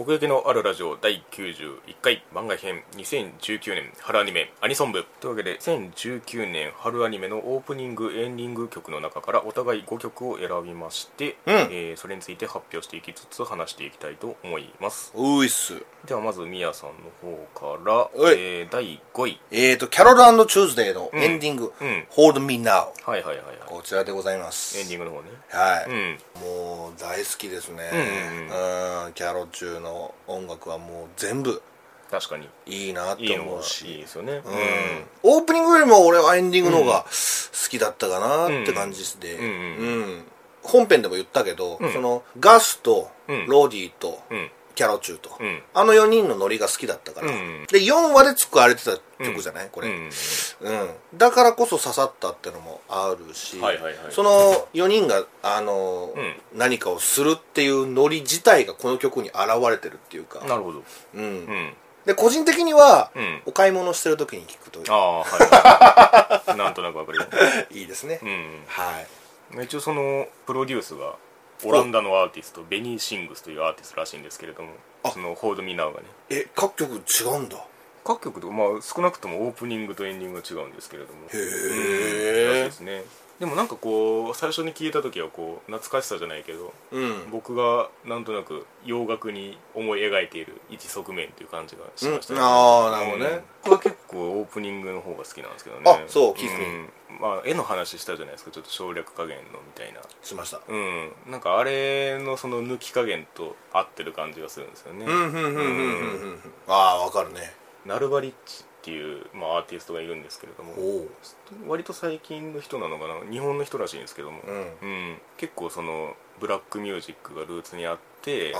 奥行きのあるラジオ第91回番外編2019年春アニメアニソン部。というわけで2019年春アニメのオープニングエンディング曲の中からお互い5曲を選びまして、うん。えーそれについて発表していきつつ話していきたいと思います。ういっす。ではまずみやさんの方から、はい。えー第5位。えーとキャロルチューズデーのエンディング「うん。Hold Me Now はいはいはいはい」こちらでございます。エンディングの方ね。はい、うん。もう大好きですね。うんうんキャロチューの音楽はもう全部確かに。いいなっていいのがいい思うし。ですよね。うん。オープニングよりも俺はエンディングの方が好きだったかなって感じで、うん本編でも言ったけど、ん。そのガスとうん。ロディとうんキャロチューと、うん。あの4人のノリが好きだったから、うん。で4話で使われてた曲じゃない、これ、ううん。んだからこそ刺さったってのもあるし、はいはいはい。その4人が、あのうん。何かをするっていうノリ自体がこの曲に現れてるっていうか、なるほど。うん。うん。で個人的には、うん。お買い物してる時に聞くとああはい。なんとなくわかるよ。いいですね、うん。はい。一応そのプロデュースがオランダのアーティストベニー・シングスというアーティストらしいんですけれどもあ。その「ホールド・ミナウ」がね。え各曲違うんだ。各曲とかまあ少なくともオープニングとエンディングが違うんですけれども。へうんらしいえですねでもなんかこう最初に聞いた時はこう懐かしさじゃないけどうん。僕がなんとなく洋楽に思い描いている一側面という感じがしましたうん。あーなるほどね。うん。僕は結構オープニングの方が好きなんですけどね。あそうキー君ん。まあ絵の話したじゃないですかちょっと省略加減のみたいな。しました。うん。なんかあれのその抜き加減と合ってる感じがするんですよね。うんうんうんうんうんうん。ああわかるね。ナルバリッチっていう、まあ、アーティストがいるんですけれども割と最近の人なのかな日本の人らしいんですけども、うん。うん。結構そのブラックミュージックがルーツにあって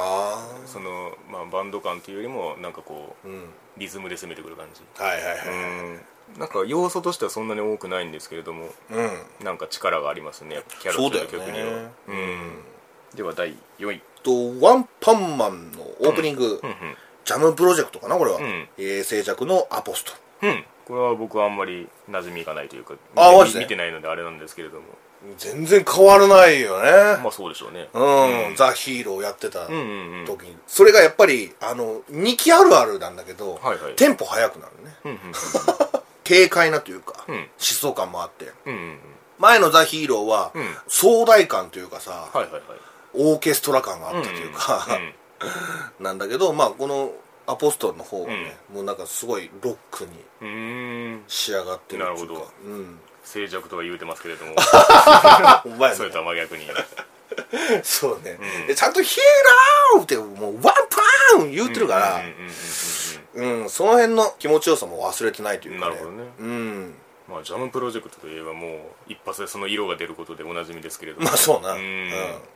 その、まあ、バンド感っていうよりもなんかこううん。リズムで攻めてくる感じ。はいはいはいうん。なんか要素としてはそんなに多くないんですけれどもうん。なんか力がありますねキャロそうットだよねの曲には。うん。では第4位。とワンパンマンのオープニング、うんジャムプロジェクトかなこれは、うん。えー静寂のアポスト。うん、うん、これは僕はあんまり馴染みがないというかあマジで？見てないのであれなんですけれども。全然変わらないよね。まあそうでしょうね。うん、ザ・ヒーローやってたうんうんうん。時に、それがやっぱりあの2期あるあるなんだけど、はいはい。テンポ速くなるね。うんうん 軽快なというか、うん。疾走感もあって。うんうんうん。前のザ・ヒーローは、うん。壮大感というかさ、はいはいはい。オーケストラ感があったというか、うんうん。なんだけどまあこのアポストルの方はね、もうなんかすごいロックにうーん。仕上がってるっていうかなるほど。うん。静寂とは言うてますけれども。お前それとは真逆に。そうね、うん。でちゃんと「ヒーロー!」ってもうワンパン言ってるから、うんうんうんうんうん、その辺の気持ちよさも忘れてないというか、ね、なるほどね。うん。まあジャムプロジェクトといえばもう一発でその色が出ることでおなじみですけれども。まあそうな、ううん。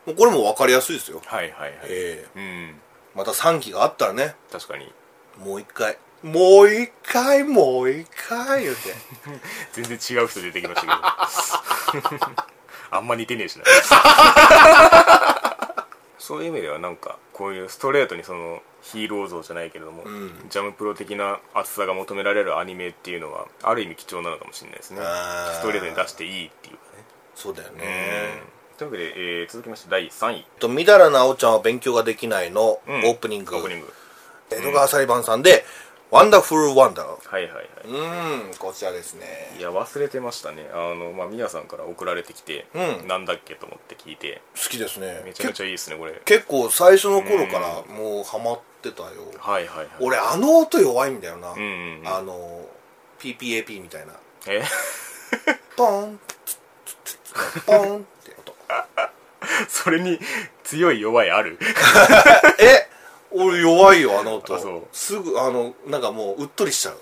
うこれも分かりやすいですよ、はいはいはい。ええ。うんまた3期があったらね。確かに。もう一回。もう一回もう一回言うて。全然違う人出てきましたけど。あんま似てねえしな。そういう意味ではなんかこういうストレートにそのヒーロー像じゃないけれども、ん。ジャムプロ的な熱さが求められるアニメっていうのはある意味貴重なのかもしれないですね。ストレートに出していいっていうかね。そうだようん。ねというわけで、えー続きまして第3位。とみだらなおちゃんは勉強ができないのオうん。ープニング、オープニング。江戸川裁判さんで「ワンダフルワンダーはいはいはい」うんこちらですね。いや忘れてましたね。あのまあみやさんから送られてきて、うん。なんだっけと思って聞いて。好きですね。めちゃめちゃいいですねこれ。結構最初の頃からもうハマってたよ、はいはいはい。俺あの音弱いんだよな、うんうんうん。あの PPAP みたいな。え？ポンツッツッツッツッポン それに強い弱いある。え俺弱いよあの音。すぐあのなんかもううっとりしちゃう。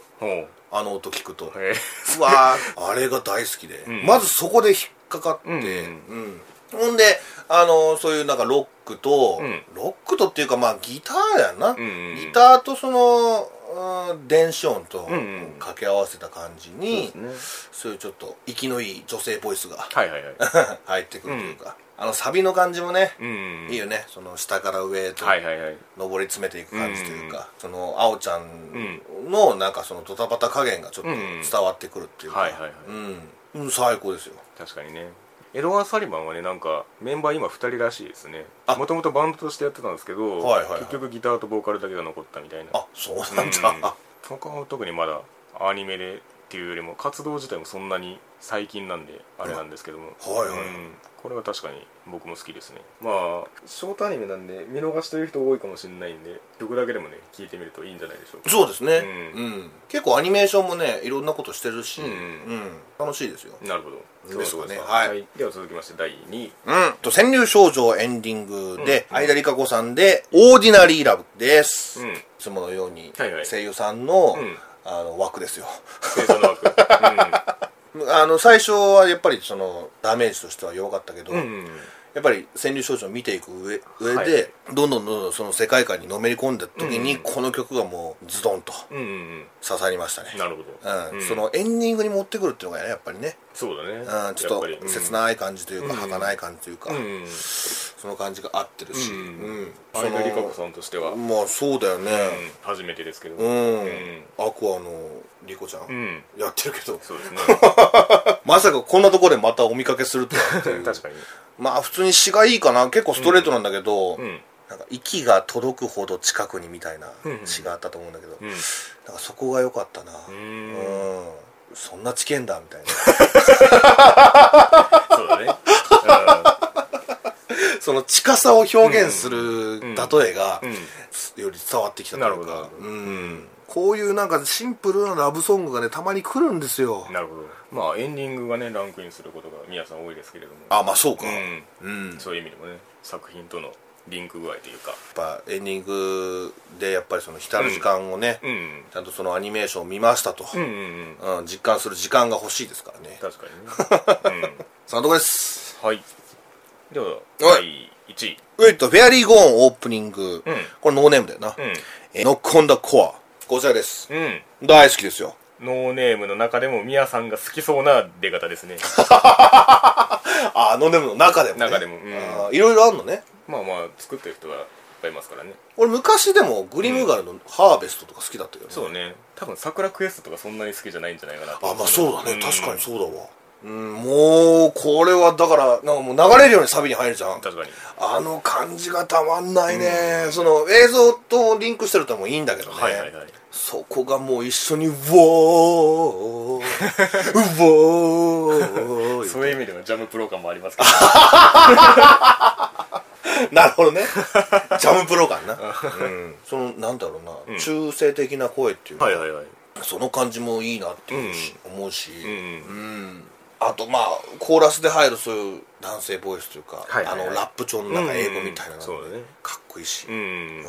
あの音聞くと。え。うわーあれが大好きで、ん。まずそこで引っかかって、うん。うん。ほんであのそういうなんかロックと、うん。ロックとっていうかまあギターやな、んうんうん。ギターとその、うん電子音とうんうん掛け合わせた感じに、そうですね。そういうちょっと息のいい女性ボイスがはいはいはい。入ってくるというか、あのサビの感じもね、うんうんいいよね。その下から上へとはいはいはい。上り詰めていく感じというか、そのあおちゃんんのなんかそのドタバタ加減がちょっとうん。伝わってくるっていうか、はいはいはい。うん、うん、最高ですよ。確かにねエドワー・サリバンはねなんかメンバー今2人らしいですね。あ。もともとバンドとしてやってたんですけど、はいはいはい。結局ギターとボーカルだけが残ったみたいな。あそうなんだ、うん。他は特にまだアニメでっていうよりも活動自体もそんなに最近なんであれなんですけども、はいはい。はいうん。これは確かに僕も好きですね。まあショートアニメなんで見逃してる人多いかもしれないんで曲だけでもね聞いてみるといいんじゃないでしょうか。そうですね、ううん。結構アニメーションもねいろんなことしてるし、うんうん。楽しいですよ。なるほど。どうですかね。そうはい。では続きまして第2位。うん。と川柳少女エンディングで、相田理香子さんで「オーディナリーラブ」です、うん。いつものようにはいはい。声優さんの,、うん。あの枠ですよ。生産の枠 あの最初はやっぱりそのダメージとしては弱かったけど、うんうんやっぱり川柳少女を見ていく上上で、はいどんどんどんどんその世界観にのめり込んだ時に、うんこの曲がもうズドンとうんうんうん。刺さりましたね。なるほど、うん。うん。そのエンディングに持ってくるっていうのがねやっぱりね、そうだね。うん、ちょっと切ない感じというか、うん儚い感じというか、うんうんその感じが合ってるし、うんうん相田理香子さんとしては、うんまあそうだよね。初めてですけど。うん、うん。アクアのリコちゃん、うん。やってるけど。そうですね。まさかこんなところでまたお見かけするとはっていう。確かにまあ普通に詩がいいかな。結構ストレートなんだけど、うん。なんか息が届くほど近くにみたいなうん詩があったと思うんだけど、うん。なんかそこが良かったな。ううん。ん。そんな知見だみたいな。そうだね。その近さを表現する例えがうん。うんより伝わってきたというか。なるほど。うん。こういうなんかシンプルなラブソングがねたまに来るんですよ。なるほどまあエンディングがねランクインすることが皆さん多いですけれども。あまあそうか。うん。うん。そういう意味でもね作品とのリンク具合というか。やっぱエンディングでやっぱりその浸る時間をね、うん。ちゃんとそのアニメーションを見ましたと、うんうんうん。うん実感する時間が欲しいですからね。確かにね、そのとこです。うん、はい。ではは第1位。ウェイト Fairy gone オープニング、うん。これノーネームだよな、うえ KNOCK on the COREこちらです。んうん。大好きですよノーネームの中でもミヤさんが好きそうな出方ですね。あノーネームの中でも、ね、中でもいろいろあるのね。まあまあ作ってる人はいっぱいいますからね。俺昔でもグリムガルの Harvest とか好きだったけどね、そうね。多分桜クエストとかそんなに好きじゃないんじゃないかなと。あまあそうだね、ん。確かにそうだわ。うんもうこれはだからなんかもう流れるようにサビに入るじゃん。確かに。あの感じがたまんないね、その映像とリンクしてるともいいんだけどね、はいはいはいそこがもう一緒に「ウォー。ウォー」そういう意味ではジャムプロ感もありますけど。なるほどね。ジャムプロ感な、うん、そのなんだろうな、ん。中性的な声っていうのはいはいはい。その感じもいいなっていうし、思うし、うんうんあとまあコーラスで入るそういう男性ボイスというか、はいはいはい。あのラップ調のなんか英語みたいなのがそうだね。かっこいいし。うん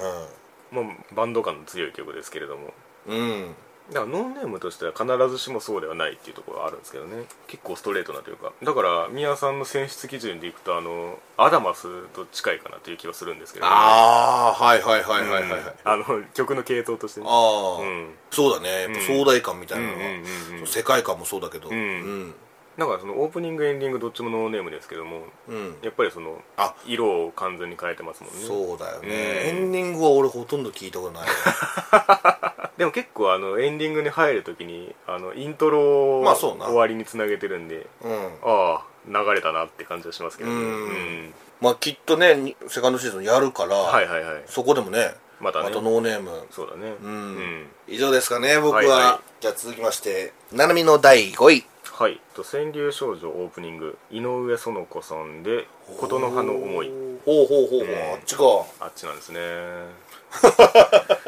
まあバンド感の強い曲ですけれども。うん、うんだからノーネームとしては必ずしもそうではないっていうところはあるんですけどね。結構ストレートなというか。だから宮さんの選出基準でいくとあのアダマスと近いかなという気はするんですけど、ね、ああはいはいはいはいはい、はい。うん。あの曲の系統としてね。ああ、うん。そうだね。壮大感みたいなのは、うんうんうんうん。世界観もそうだけど。うん。うんだからそのオープニングエンディングどっちもノーネームですけどもうん。やっぱりそのあ。色を完全に変えてますもんね。そうだよね、うん。エンディングは俺ほとんど聞いたことない。でも結構あのエンディングに入るときにあのイントロをまあそうな。終わりにつなげてるんでうん。ああ流れたなって感じはしますけどね。うん。うん。まあきっとねにセカンドシーズンやるから、はいはいはい。そこでもねまたね。ノーネーム。そうだね。うん。以上ですかね僕は、はいはじゃあ続きましてななみの第5位はい。と川柳少女オープニング。井上園子さんで「琴の葉の思い。ほうほうほう。ほう、うんあっちか」あっちなんですね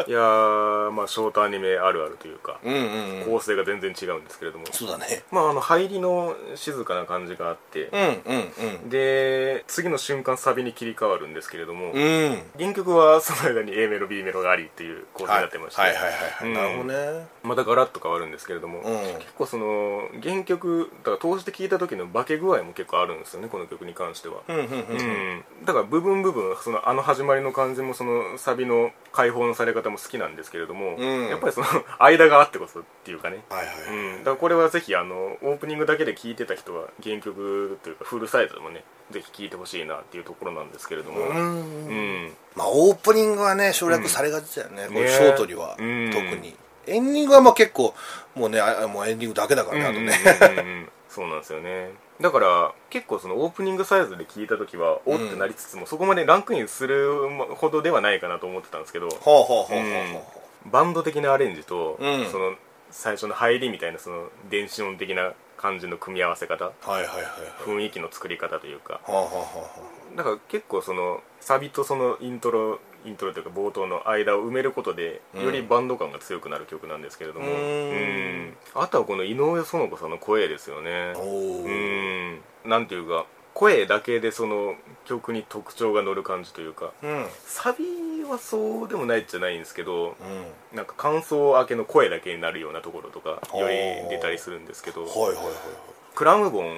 いやーまあショートアニメあるあるというかうんうんうん。構成が全然違うんですけれども。そうだね。まああの入りの静かな感じがあってうんうんうん。で次の瞬間サビに切り替わるんですけれども、うん。原曲はその間に A メロ B メロがありっていう構成になってまして、はいはいはいはい、うん。なるほどね。またガラッと変わるんですけれども、うん。結構その原曲だから通して聴いた時の化け具合も結構あるんですよねこの曲に関しては、うん。だから部分部分そのあの始まりの感じもそのサビの解放のされ方も好きなんですけれども、うん。やっぱりその 間があってこそっていうかね、はいはい、うん、だからこれはぜひあのオープニングだけで聴いてた人は原曲というかフルサイズでもねぜひ聴いてほしいなっていうところなんですけれども。うん。うん。まあオープニングはね省略されがちだよね、これねショートには、うん。特に。エンディングはまあ結構もうねあもうエンディングだけだからね、あとね、うんうんうんうん。そうなんですよねだから結構そのオープニングサイズで聞いた時はおってなりつつも、そこまでランクインするほどではないかなと思ってたんですけどバンド的なアレンジと、うん。その最初の入りみたいなその電子音的な感じの組み合わせ方雰囲気の作り方というか。だから結構そのサビとそのイントロイントロというか冒頭の間を埋めることでうん。よりバンド感が強くなる曲なんですけれども。うーん。うん。あとはこの井上園子さんの声ですよね。うー。ん。なんていうか声だけでその曲に特徴が乗る感じというかうん。うんサビはそうでもないじゃないんですけどうん。なんか感想明けの声だけになるようなところとかより出たりするんですけど。はいはいはいはいクラムボンっ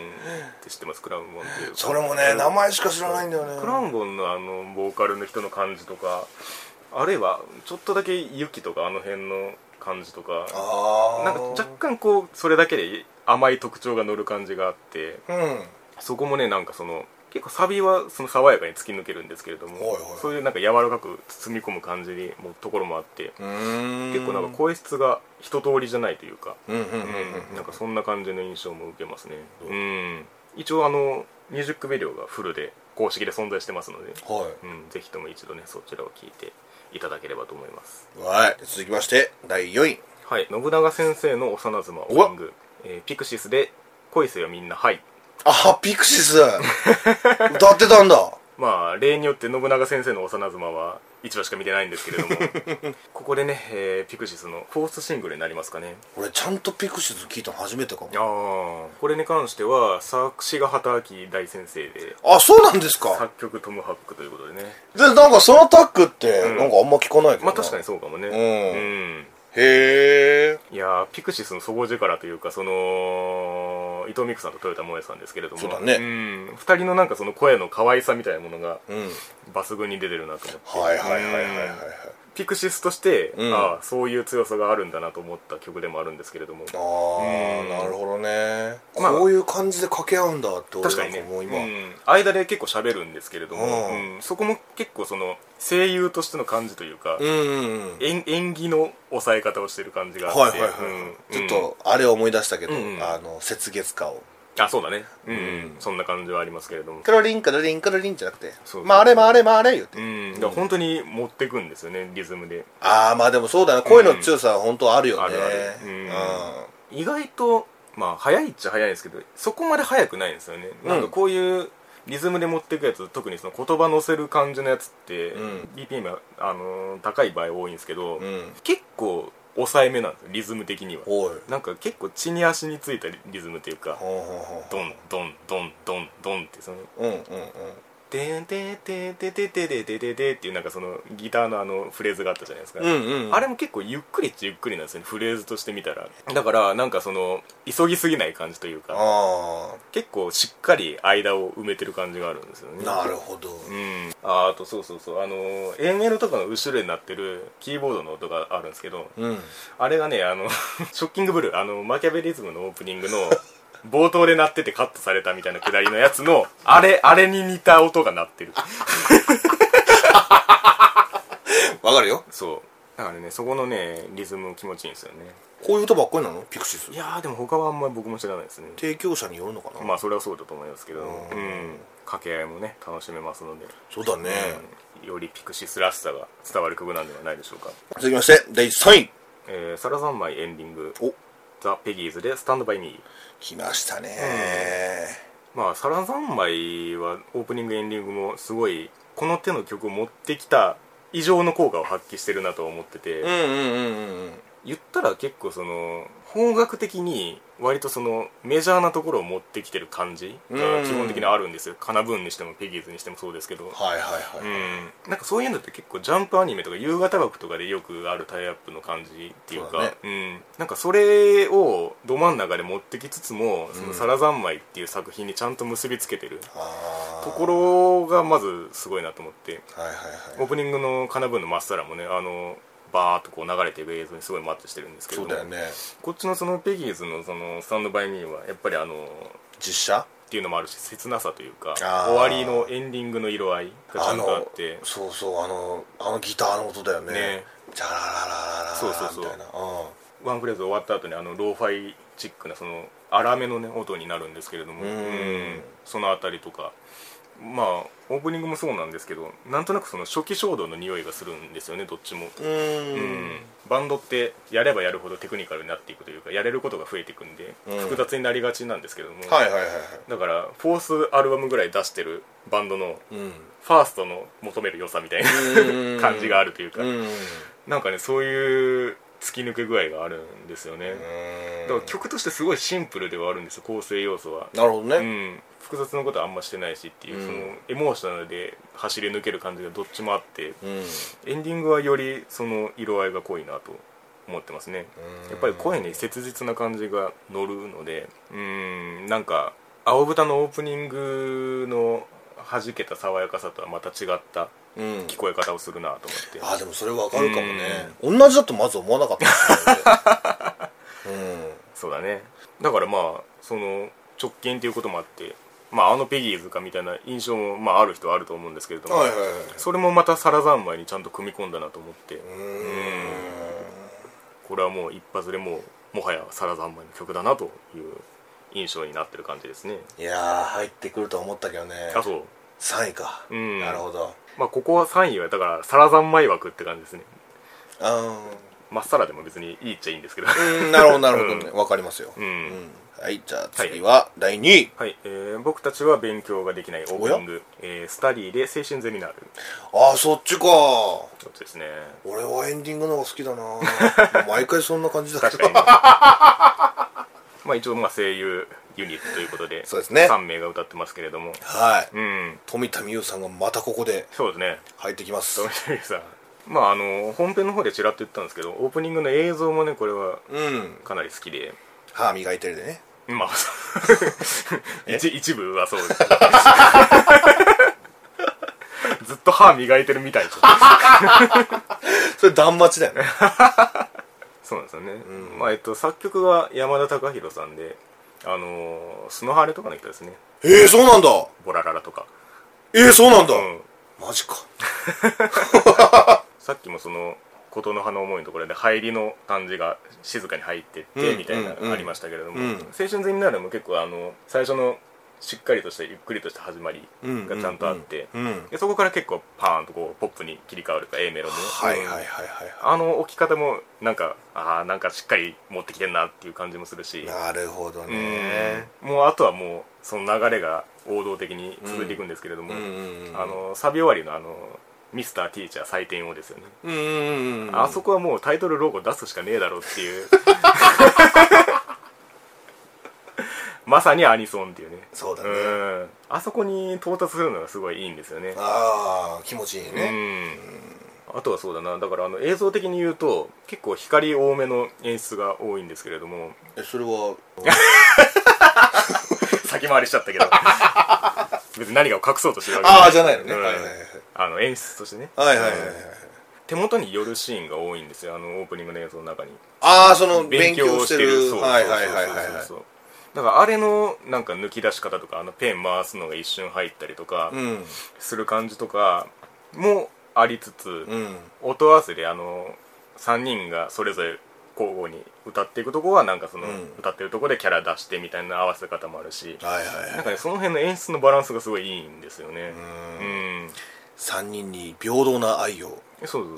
て知ってます？クラムボンっていう。それもね名前しか知らないんだよね。クラムボンのあのボーカルの人の感じとかあるいはちょっとだけユキとかあの辺の感じとかなんか若干こうそれだけで甘い特徴が乗る感じがあってうん。そこもねなんかその結構サビはその爽やかに突き抜けるんですけれども、はいはいそういうなんか柔らかく包み込む感じにもところもあって結構なんか声質が一通りじゃないというか、なんかそんな感じの印象も受けますね。う。ん。一応あのミュージックビデオがフルで公式で存在してますので、はうん、ぜひとも一度ねそちらを聞いていただければと思います。いはい。続きまして第4位。はい。信長先生の幼妻オーング、えーピクシスで「恋せよみんなはい」あピクシス。歌ってたんだ。まあ例によって信長先生の幼妻は一話しか見てないんですけれども。ここでね、えーピクシスのフォースシングルになりますかね。俺ちゃんとピクシス聞いたの初めてかも。ああこれに関しては作詞が畑明大先生であそうなんですか。作曲トム・ハックということでね。でなんかそのタッグってうん。なんかあんま聞かないけどな。まあ確かにそうかもね。うん。うん。へえいやーピクシスの底力というかその伊藤美久さんと豊田萌さんですけれども。そうだね。ん、2人のなんかその声の可愛さみたいなものがうん。抜群に出てるなと思って。はいはいはいはいはいはい。うんピクシスとして、うん。ああそういう強さがあるんだなと思った曲でもあるんですけれども。あうん。あなるほどね。まあこういう感じで掛け合うんだって俺確かにね。うん。間で結構喋るんですけれども、そこも結構その声優としての感じというか、うんうんうん。演演技の抑え方をしてる感じがあって、はいはいはいうん。ちょっとあれを思い出したけどあの雪月花をあそうだね。うん、うん。そんな感じはありますけれども。カロリンカロリンカロリンじゃなくて。そう回れ回れ回れ言って。うん。だから本当に持ってくんですよねリズムで。ああまあでもそうだね。声の強さは本当あるよね。あるある。うん。意外とまあ早いっちゃ早いんですけどそこまで早くないんですよね、うん。なんかこういうリズムで持っていくやつ特にその言葉乗せる感じのやつって、うん。BPM が、あのー高い場合多いんですけど、うん。結構抑えめなんですよリズム的には。なんか結構地に足についたリズムっていうかドンドンドンドンドンってそのうんうんうんてんてんてんてんてんてんてんてんてんてんっていうなんかそのギターのあのフレーズがあったじゃないですか、うんうん。あれも結構ゆっくりっちゃゆっくりなんですよねフレーズとして見たら。だからなんかその急ぎすぎない感じというかあ結構しっかり間を埋めてる感じがあるんですよね。あなるほど。うん。ああとそうそうそうあの A メロとかの後ろになってるキーボードの音があるんですけどうん。あれがねあの ショッキングブルーあのマキャベリズムのオープニングの冒頭で鳴っててカットされたみたいなくだりのやつのあれあれに似た音が鳴ってる。わかるよ。そう。だからねそこのねリズム気持ちいいんですよね。こういう歌ばっかりなの？ピクシス？いやーでも他はあんまり僕も知らないですね。提供者によるのかな？まあそれはそうだと思いますけどうん。うん。掛け合いもね楽しめますので、そうだね。うん。よりピクシスらしさが伝わる曲なんではないでしょうか、続きまして第3位えー、サラザンマイエンディング。お「the peggies」で「スタンドバイミー」来ましたね。まあさらざんまいはオープニングエンディングもすごいこの手の曲を持ってきた以上の効果を発揮してるなと思ってて、うんうんうんうん。言ったら結構その邦楽的に割とそのメジャーなところを持ってきてる感じが基本的にあるんですよ。カナブーンにしてもペギーズにしてもそうですけど。はいはいはい、うん。なんかそういうのって結構ジャンプアニメとか夕方枠とかでよくあるタイアップの感じっていうか。そうだね。うん、なんかそれをど真ん中で持ってきつつも「そのサラザンマイ」っていう作品にちゃんと結びつけてるところがまずすごいなと思って。はいはいオープニングのカナブーンのマッサラもねあのバーッとこう流れていく映像にすごいマッチしてるんですけども。そうだよね。こっちのそのペギーズのそのスタンドバイミーはやっぱりあの実写？っていうのもあるし切なさというか終わりのエンディングの色合いがちゃんとあって。そうそうあのあのギターの音だよね。ね。ジャララララララそうそうそうみたいなうんワンフレーズ終わった後にあのローファイチックなその粗めのね音になるんですけれどもうんそのあたりとかまあオープニングもそうなんですけどなんとなくその初期衝動の匂いがするんですよねどっちも、うん。バンドってやればやるほどテクニカルになっていくというかやれることが増えていくんで、うん。複雑になりがちなんですけども、はいはいはいはい。だからフォースアルバムぐらい出してるバンドのうん。ファーストの求める良さみたいな 感じがあるというか、うん。なんかねそういう突き抜け具合があるんですよね、だから曲としてすごいシンプルではあるんですよ構成要素は、なるほどね、うん、複雑なことはあんましてないしっていう、うん。そのエモーショナルで走り抜ける感じがどっちもあってうん。エンディングはよりその色合いが濃いなと思ってますね。やっぱり声に切実な感じが乗るのでうんなんか青豚のオープニングの弾けた爽やかさとはまた違ったうん聞こえ方をするなと思って。あでもそれわかるかもね。同じだとまず思わなかった。ですねそうだね。だからまあその直近ということもあってまああのペギーズかみたいな印象も、まあ、ある人はあると思うんですけれども、うんはいはいはい。それもまた皿三昧にちゃんと組み込んだなと思って。これはもう一発でもうもはや皿三昧の曲だなという印象になってる感じですね。いやー入ってくると思ったけどね。あそう3位か。うん。なるほど。まあここは3位はだから皿三昧枠って感じですね。あまっさらでも別にいいっちゃいいんですけど。ーうんなるほどなるほど。ねわかりますよ。うん。うん。はいじゃあ次は第2位。はい、えー僕たちは勉強ができないオープニング、えースタディで青春ゼミナール。ああそっちか。そっちですね。俺はエンディングの方が好きだな。毎回そんな感じだけど。確かにね。まあ一応まあ声優ユニットということでそうですね。3名が歌ってますけれども。はい。うん。富田美優さんがまたここでそうですね。入ってきます。富田美さん。まああの本編の方でちらっと言ったんですけどオープニングの映像もねこれはうん。かなり好きで。歯磨いてるでね。まあ 一一部はそうです。ずっと歯磨いてるみたいです それ断末だよね。そうなんですよね、ん。まあえっと、作曲は山田孝弘さんであのースノハレとかの人ですね。えー、そうなんだ。ボラララとか、えー、そうなんだ、うん、マジか。さっきもその琴の葉の思いのところで入りの感じが静かに入ってってうんみたいなありましたけれども、うん。青春ゼミナールも結構あの最初のしっかりとしたゆっくりとした始まりうんがちゃんとあって、でそこから結構パーンとこうポップに切り替わるか A メロで、はいはいはいはいあの置き方もなんかああなんかしっかり持ってきてんなっていう感じもするし。なるほどうん。ねもうあとはもうその流れが王道的に続いていくんですけれども、あのサビ終わりのあのミスターティーチャー採点をですよね、あそこはもうタイトルロゴ出すしかねえだろうっていう まさにアニソンっていうね。そうだね。ん。あそこに到達するのがすごいいいんですよね。ああ気持ちいいね。うん。あとはそうだな。だからあの映像的に言うと結構光多めの演出が多いんですけれども。えそれは？先回りしちゃったけど。別に何かを隠そうとしてるわけああじゃないのね。うん。はいはいはい。あの演出としてね。はいはいはいはい手元に寄るシーンが多いんですよあのオープニングの映像の中に。ああその勉強してる。そうはいはいはいはいそうそうそう。はいそうだからあれのなんか抜き出し方とかあのペン回すのが一瞬入ったりとかうんする感じとかもありつつ、うん音合わせであの3人がそれぞれ交互に歌っていくとこはなんかその、うん。歌ってるとこでキャラ出してみたいな合わせ方もあるし、なんかねその辺の演出のバランスがすごいいいんですよね。ううん。ん3人に平等な愛を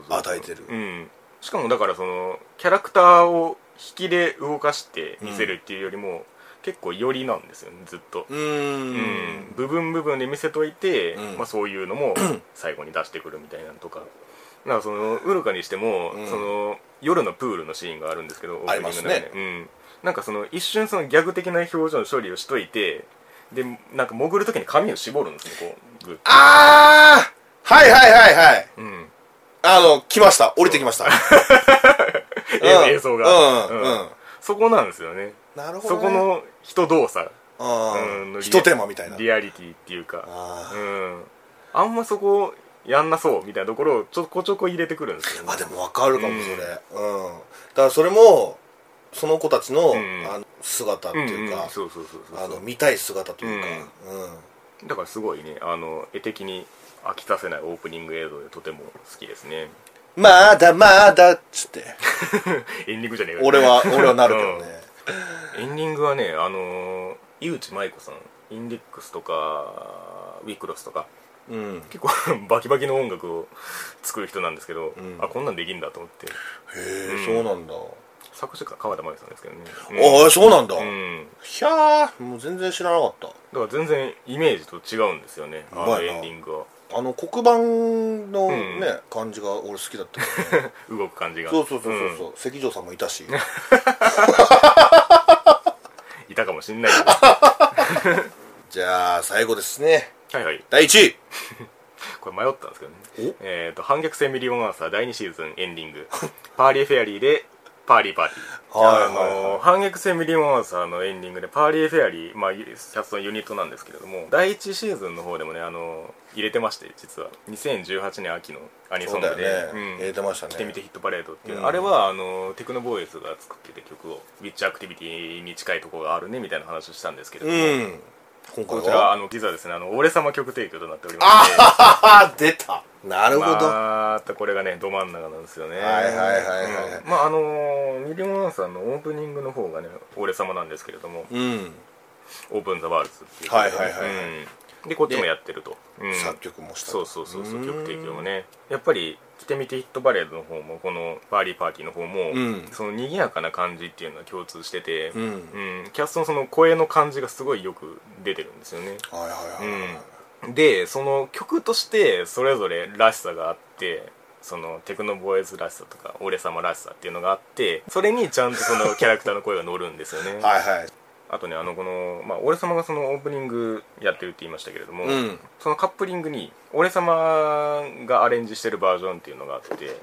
与えてる。うん、しかもだからそのキャラクターを引きで動かして見せるっていうよりも、結構寄りなんですよねずっと、うん。ん。部分部分で見せといて、うん。まあ、そういうのも 最後に出してくるみたいなのとか。だからそのウルカにしても、うん。その夜のプールのシーンがあるんですけどオープニングの中で。うん、なんかその一瞬そのギャグ的な表情の処理をしといてでなんか潜る時に髪を絞るんですねこうグッああはいはいはいはい。うん。あの来ました。降りてきました。映映像が、うん。うん。そこなんですよねなるほどね。そこの人動作。あうんー一手間みたいな。リアリティっていうか。あー。うん。あんまそこやんなそうみたいなところをちょこちょこ入れてくるんですよね。あでも分かるかもうんそれ。うん。だからそれもその子たちの,、ん。あの姿っていうか、見たい姿というか、だからすごいねあの絵的に飽きさせないオープニング映像でとても好きですね。まだまだっつって。エンディングじゃねえか俺は俺はなるけどねエンディングはねあのー井内舞子さんインデックスとかウィクロスとかうん。結構 バキバキの音楽を作る人なんですけど、ん。あこんなんできんだと思って。へえそうなんだ。作詞家川田真由さんですけどね。ああそうなんだ。うん。ひゃーもう全然知らなかった。だから全然イメージと違うんですよねあのエンディングは。あの黒板のうん。ね、感じが俺好きだったからね。動く感じが。そうそうそうそうう。ん。そう関城さんもいたし。い たかもしんない。け どじゃあ最後ですね。はいはい。第1位。これ迷ったんですけどね。えっ、と反逆戦ミリオンアーサー第2シーズンエンディング。パーリーフェアリーでパーリーパーティー。はいあの反逆戦ミリオンアーサーのエンディングでパーリーフェアリーまあキャストのユニットなんですけれども第1シーズンの方でもねあの入れてまして実は。2018年秋のアニソングで、ね。うん。入れてましたね。みてヒットパレードっていう、うん。あれはあのテクノボーイズが作ってて曲をウィッチアクティビティに近いところがあるねみたいな話をしたんですけれどうも、ん。今回こちらはあの実はですねあの俺様曲提供となっておりましてあ出た。なるほど、またこれがねど真ん中なんですよね。はいはいはいはいうん。まああのーミリオンアンさんのオープニングの方がね俺様なんですけれども。うん。 OPEN THE WORLDS っていうはいはいはい。うんでこっちもやってると、うん。作曲もしたそうそうそうそううん。曲提供もね。やっぱり「来てみてヒットパレード」の方もこのパーリーパーティーの方も、うん。そその賑やかな感じっていうのは共通してて、うん。うん。キャストのその声の感じがすごいよく出てるんですよね。はいはいはいはい、でその曲としてそれぞれらしさがあってそのテクノボーイズらしさとか俺様らしさっていうのがあってそれにちゃんとそのキャラクターの声が乗るんですよね。はいはいあとねあのこの、まあ、俺様がそのオープニングやってるって言いましたけれども、うん。そのカップリングに俺様がアレンジしてるバージョンっていうのがあって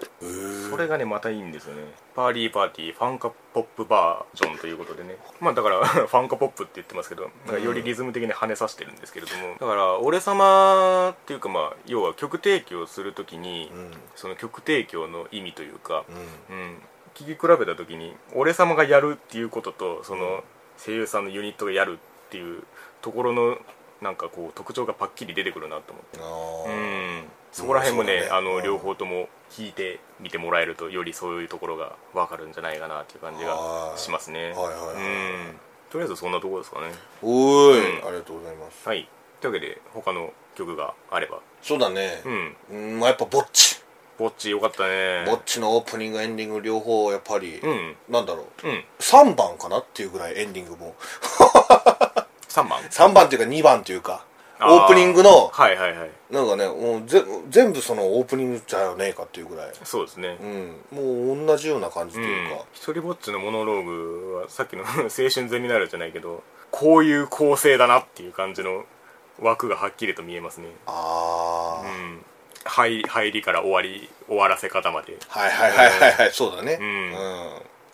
それがねまたいいんですよね。パーリーパーティーファンカポップバージョンということでね。まあだから ファンカポップって言ってますけどよりリズム的に跳ねさせてるんですけれども、だから俺様っていうかまあ要は曲提供するときに、うん。その曲提供の意味というか、うん。うん、聞き比べた時に俺様がやるっていうこととその声優さんのユニットがやるっていうところのなんかこう特徴がパッキリ出てくるなと思って。あうーん。そこら辺もね,、ねうんあの両方とも聞いてみてもらえるとよりそういうところが分かるんじゃないかなっていう感じがしますね。はいはいはい。はいうん。とりあえずそんなところですかね。おーい、うん。ありがとうございます。はい。というわけで他の曲があれば。そうだね。うん。うん、まあやっぱぼっちぼっちよかったね。ぼっちのオープニングエンディング両方やっぱり、うん。なんだろう。うん。3番かなっていうぐらいエンディングも。3番。3番っていうか2番っていうかオープニングのはいはいはい。なんかねもうぜ全部そのオープニングじゃねえかっていうぐらい。そうですね。うん。もう同じような感じというか、一人ぼっちのモノローグはさっきの 青春ゼミナールじゃないけどこういう構成だなっていう感じの枠がはっきりと見えますね。ああ、うん入り入りから終わり終わらせ方まで。はいはいはいはいはいそうだね。うん。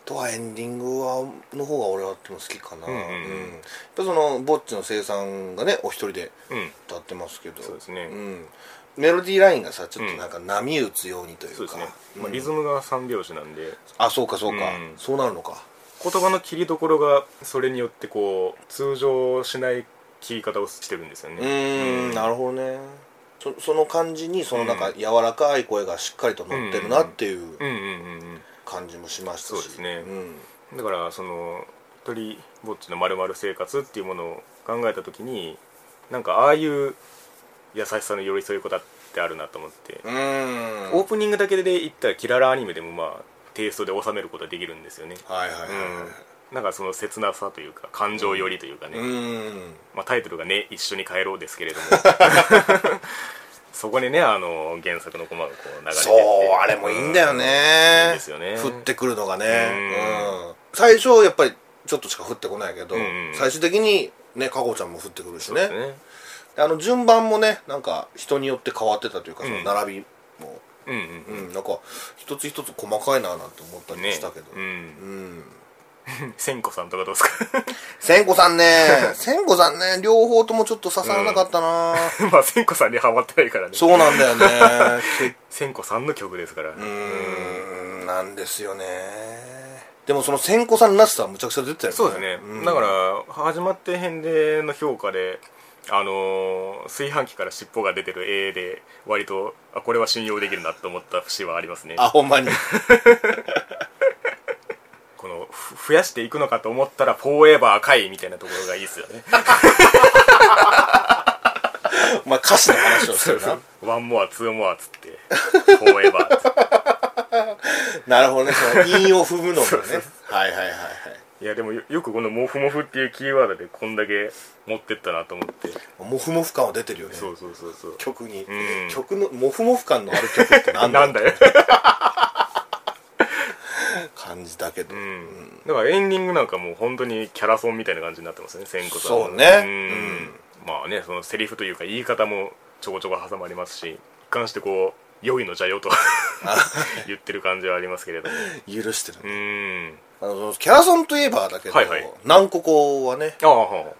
とはエンディングはの方が俺はとても好きかな。うんうんうん。やっぱそのぼっちの生産がねお一人でうん。歌ってますけど。そうですね。ん。メロディーラインがさちょっとなんか波打つようにというか、そうですね、まあ、うんリズムが3拍子なんで。あそうかそうか、うん。そうなるのか。言葉の切りどころがそれによってこう通常しない切り方をしてるんですよね。うーん。なるほどねそその感じにそのなんかうん。柔らかい声がしっかりと乗ってるなっていう感じもしましたし。そうですね。うん。うんだからその一人ぼっちのまる生活っていうものを考えた時になんかああいう優しさの寄り添い方ってあるなと思って、オープニングだけで言ったらキララアニメでもまあテイストで収めることができるんですよね。はいはいはいはい。うんなんかその切なさというか感情寄りというかね、まあ、タイトルがね「一緒に帰ろう」ですけれども。そこにねあの原作のコマがこう流れてそうあれもいいんだよね。ですよね。降ってくるのがね。うん。うん。最初やっぱりちょっとしか降ってこないけどうんうん最終的にねかこちゃんも降ってくるしね。ね。であの順番もねなんか人によって変わってたというかそのうん並びも。うんうんうん。なんか一つ一つ細かいななんて思ったりしたけど。ううん。ん千子さんとかどうですか？千子さんね。千子さんね両方ともちょっと刺さらなかったな。まあ千子さんにハマってないからね。そうなんだよね。結 千子さんの曲ですから。うーんなんですよね。でもその千子さんらしさはむちゃくちゃ出てたよね。そうですね、ん。だから始まって編での評価であのー炊飯器から尻尾が出てる絵で割とあこれは信用できるなと思った節はありますね。あほんまに増やしていくのかと思ったらフォーエバーかいみたいなところがいいですよね。お前歌詞の話をしてるな。ワンモアツーモアっつってフォーエバーっつって。なるほどね。その韻を踏むのがね。はいはいはいはい。いやでもよよくこのモフモフっていうキーワードでこんだけ持ってったなと思って。モフモフ感は出てるよね。そうそうそうそう。曲に、うん曲のモフモフ感のある曲ってなんだ なんだよ感じだけど、うん。だからエンディングなんかもう本当にキャラソンみたいな感じになってますね千子さん。のそうね。うん。まあねそのセリフというか言い方もちょこちょこ挟まりますし一貫してこう良いのじゃよと 言ってる感じはありますけれども。許してるう、んあのキャラソンといえばだけど、はいはい。南国語はね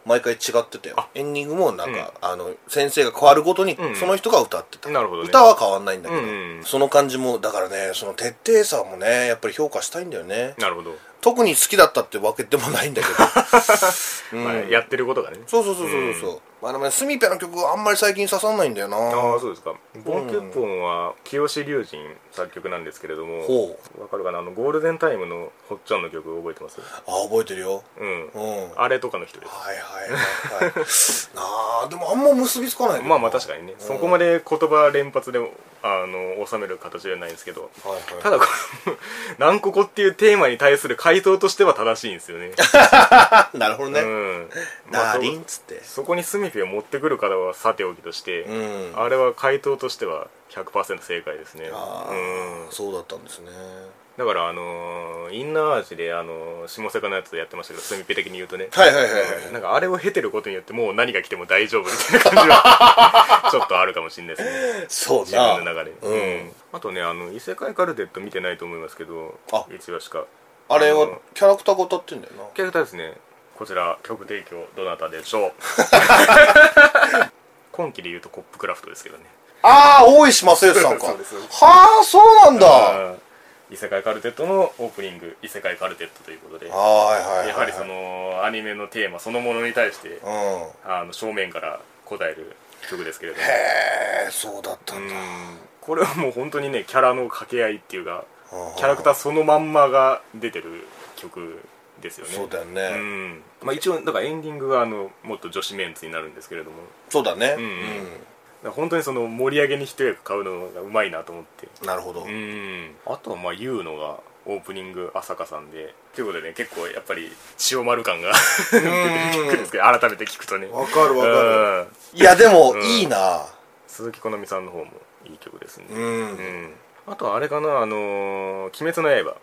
毎回違ってたよエンディングもなんか、あの先生が変わるごとにうんその人が歌ってた、あなるほどね。歌は変わんないんだけど、うんうんその感じもだからねその徹底さもねやっぱり評価したいんだよね。なるほど、特に好きだったってわけでもないんだけど、うん。まあ、やってることがね。そうそうそうそうそう、まあでもねスミペの曲あんまり最近刺さんないんだよな。ああそうですか。ボンキュッポンは清志隆人作曲なんですけれどもほう。わかるかな？あのゴールデンタイムのほっちゃんの曲覚えてます？あ覚えてるよ。うん。うん。あれとかの人です。はいはいはいはい。なあでもあんま結びつかないけどまあまあ確かにね。そこまで言葉連発であの収める形ではないんですけどはいはい。ただこの「南国」っていうテーマに対する回答としては正しいんですよね。なるほどね、うん。まあダーリンっつって。そそこにスミフィを持ってくる方はさておきとして、うん。あれは回答としては100%正解ですね。ああ、うん。そうだったんですねだからあのーインナー味であのー下セカのやつやってましたけどスミペ的に言うとね。はいはいはいはいなんかあれを経てることによってもう何が来ても大丈夫みたいな感じは ちょっとあるかもしれないですね。そう自な分の中で、うん。あとねあの異世界カルテット見てないと思いますけどあ。一話しか。あれはキャラクターが歌ってんだよな。キャラクターですね。こちら曲提供どなたでしょう。今期で言うとコップクラフトですけどね。ああ大石正義さんか。はあそうなんだ異世界カルテットのオープニング異世界カルテットということでいはいはいやはりそのアニメのテーマそのものに対してうん。へあの正面から答える曲ですけれども。えそうだったうん。だこれはもう本当にねキャラの掛け合いっていうかうん。キャラクターそのまんまが出てる曲ですよね。そうだようねん。まあ、一応だからエンディングがあのもっと女子メンツになるんですけれども。そうだね。うん。うん本当にその盛り上げに一役買うのがうまいなと思って。うんなるほど。うん。あとはまあ言うのがオープニング朝香さんで。ということでね結構やっぱり千代丸感が 出てくるんですけど改めて聞くとね。わかるわかる。うん。いやでもうん。いいな。鈴木このみさんの方もいい曲ですね。うん。うん。あとはあれかなあのー「鬼滅の刃。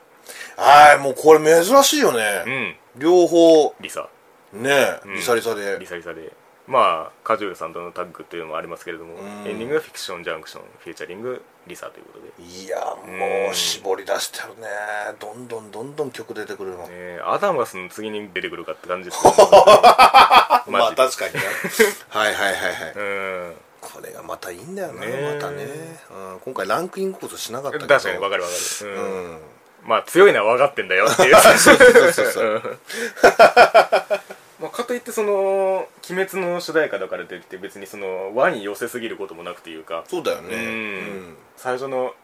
はいもうこれ珍しいよ」うねん。両方。 LiSA。ねうん。 LiSALiSA で。 LiSALiSA でまあカジュールさんとのタッグっていうのもありますけれどもうん。エンディングが FictionJunction featuring LiSA ということで。いやもう絞り出してるね。どんどんどんどん曲出てくるの。ね ADAMAS の次に出てくるかって感じですけど まあ確かにね。はいはいはいはい。うん。これがまたいいんだよなねえ。またね、うん、今回ランクインこそしなかったけど。確かに分かる分かる、ううん。ん。まあ強いのは分かってんだよっていう。そうそうそううん まあ、かといってその「鬼滅」の主題歌だからといって別にその輪に寄せすぎることもなくていうか。そうだよね。うん。最初の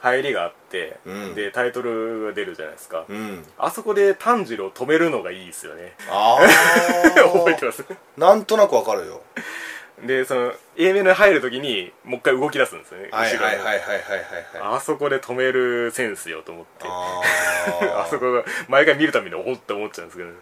入りがあって、うん。でタイトルが出るじゃないですか、うん、うん、あそこで炭治郎を止めるのがいいですよね。あ 覚えてあます？なんとなくわかるよ。でその A 面に入るときにもう一回動き出すんですよね。はいはいはいはいはいはいあそこで止めるセンスよと思って。あ あそこが毎回見るたびにおっって思っちゃうんですけどね。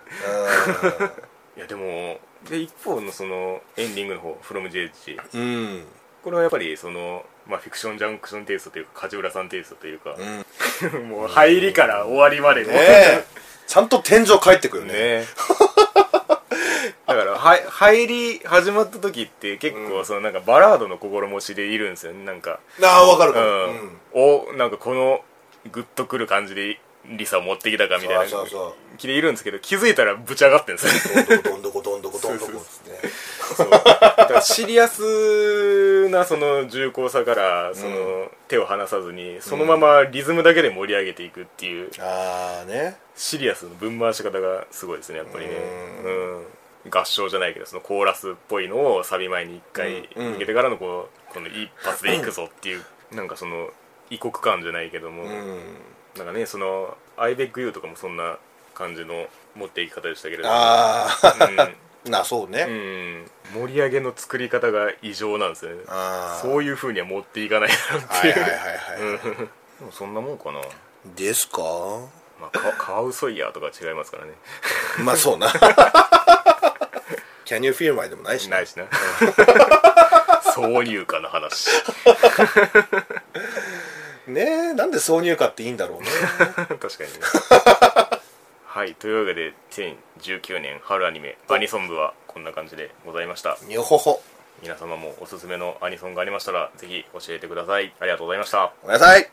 こいやでもで一方のそのエンディングの方「FromJG うんうん」これはやっぱりその、まあ、 FictionJunction テイストというか梶浦さんテイストというかう、ん。もう入りから終わりまでのねえ。ちゃんと天井帰ってくるね。ね だからは入り始まった時って結構そのなんかバラードの心持ちでいるんですよね。なんかああわかるうかも、ん、おなんかこのグッとくる感じでリサを持ってきたかみたいな。気でいるんですけど気づいたらぶち上がってるんですよ。ねどんどこどんどこどんどこどんどこっつってねそうだからシリアスなその重厚さからその手を離さずにそのままリズムだけで盛り上げていくっていうああねシリアスの分回し方がすごいですねやっぱりねううん合唱じゃないけどそのコーラスっぽいのをサビ前に一回うんうん受けてからのこうこの一発でいくぞっていうなんかその異国感じゃないけども、うんなんかねその「アイベックユー」とかもそんな感じの持っていき方でしたけれども。ああなそうね、うん、うん盛り上げの作り方が異常なんですよね。そういうふうには持っていかないなっていう、はいはいはいはい、うん。でもそんなもんかな。ですか？まあカカワウソイヤーとか違いますからね。まあそうな。Can you feel my でもないしないしな。挿入歌の話ねえなんで挿入歌っていいんだろうね。確かにね。はいというわけで2019年春アニメアニソン部はこんな感じでございました。にょほほ皆様もおすすめのアニソンがありましたらぜひ教えてください。ありがとうございました。ごめんなさい